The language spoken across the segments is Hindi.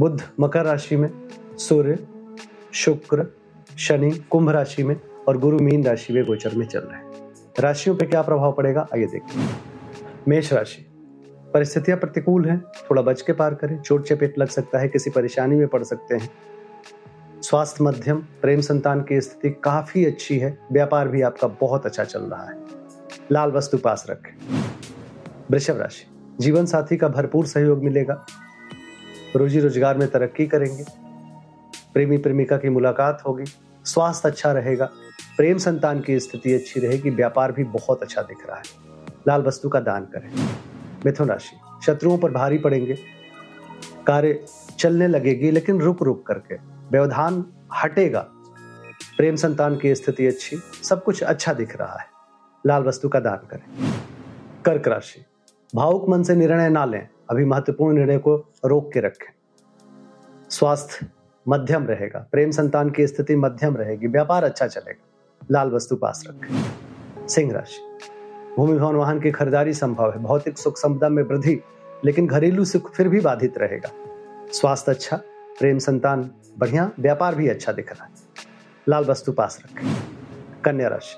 बुध मकर राशि में, सूर्य, शुक्र, शनि, कुंभ राशि में और गुरु मीन राशि में गोचर में चल रहे हैं। राशियों पे क्या प्रभाव पड़ेगा? आइए देखते हैं। मेष राशि, परिस्थितियाँ प्रतिकूल हैं, थोड़ा बच के पार करें। चोट चपेट लग सकता है, किसी परेशानी में पड़ सकते हैं। स्वास्थ्य मध्यम, प्रेम संतान की स्थिति काफ़ी अच्छी है, व्यापार भी आपका बहुत अच्छा चल रहा है। लाल वस्तु पास रखें। वृषभ राशि जीवन साथी का भरपूर सहयोग मिलेगा रोजी रोज़गार में तरक्की करेंगे। प्रेमी प्रेमिका की मुलाकात होगी। स्वास्थ्य अच्छा रहेगा। प्रेम संतान की स्थिति अच्छी रहेगी। व्यापार भी बहुत अच्छा दिख रहा है। लाल वस्तु का दान करें। मिथुन राशि। शत्रुओं पर भारी पड़ेंगे। कार्य चलने लगेगी, लेकिन रुक रुक करके। व्यवधान हटेगा। प्रेम संतान की स्थिति अच्छी। सब कुछ अच्छा दिख रहा है। लाल वस्तु का दान करें। कर्क राशि। भावुक मन से निर्णय ना लें। अभी महत्वपूर्ण निर्णय को रोक के रखें। स्वास्थ्य मध्यम रहेगा। प्रेम संतान की स्थिति मध्यम रहेगी। व्यापार अच्छा चलेगा। लाल वस्तु पास रखें। सिंह राशि। भूमि, भवन, वाहन की खरीदारी संभव है। भौतिक सुख संपदा में वृद्धि, लेकिन घरेलू सुख फिर भी बाधित रहेगा। स्वास्थ्य अच्छा प्रेम संतान बढ़िया, व्यापार भी अच्छा दिख रहा है। लाल वस्तु पास रखें। कन्या राशि।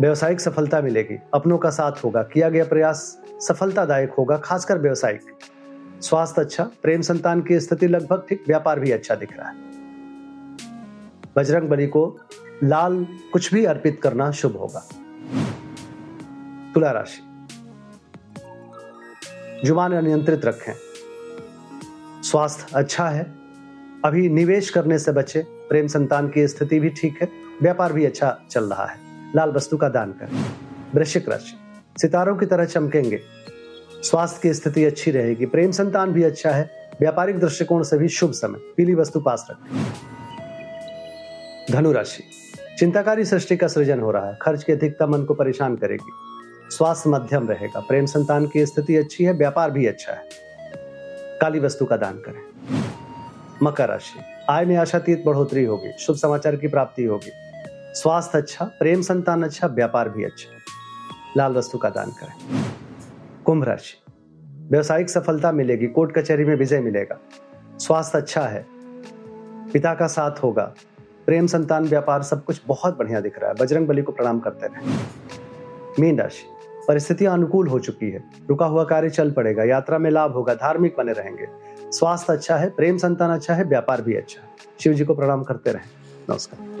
व्यवसायिक सफलता मिलेगी। अपनों का साथ होगा। किया गया प्रयास सफलतादायक होगा, खासकर व्यवसायिक स्वास्थ्य अच्छा प्रेम संतान की स्थिति लगभग ठीक, व्यापार भी अच्छा दिख रहा है। बजरंग बली को लाल कुछ भी अर्पित करना शुभ होगा। तुला राशि। ज़ुबान अनियंत्रित रखें। स्वास्थ्य अच्छा है। अभी निवेश करने से बचे, प्रेम संतान की स्थिति भी ठीक है, व्यापार भी अच्छा चल रहा है। लाल वस्तु का दान करें। वृश्चिक राशि। सितारों की तरह चमकेंगे। स्वास्थ्य की स्थिति अच्छी रहेगी। प्रेम संतान भी अच्छा है। व्यापारिक दृष्टिकोण से भी शुभ समय। पीली वस्तु पास रखें। धनु राशि चिंताकारी सृष्टि का सृजन हो रहा है। खर्च की अधिकता मन को परेशान करेगी। स्वास्थ्य मध्यम रहेगा। प्रेम संतान की स्थिति अच्छी है। व्यापार भी अच्छा है। काली वस्तु का दान करें। मकर राशि। आय में आशातीत बढ़ोतरी होगी। शुभ समाचार की प्राप्ति होगी। स्वास्थ्य अच्छा प्रेम संतान अच्छा व्यापार भी अच्छा। लाल वस्तु का दान करें। कुंभ राशि। व्यवसायिक सफलता मिलेगी, कोर्ट कचहरी में विजय मिलेगा। स्वास्थ्य अच्छा है। पिता का साथ होगा। प्रेम, संतान, व्यापार सब कुछ बहुत बढ़िया दिख रहा है। बजरंग बली को प्रणाम करते रहे। मीन राशि। परिस्थितियाँ अनुकूल हो चुकी है। रुका हुआ कार्य चल पड़ेगा। यात्रा में लाभ होगा। धार्मिक बने रहेंगे। स्वास्थ्य अच्छा है, प्रेम, संतान अच्छा है, व्यापार भी अच्छा है। शिव जी को प्रणाम करते रहे। नमस्कार।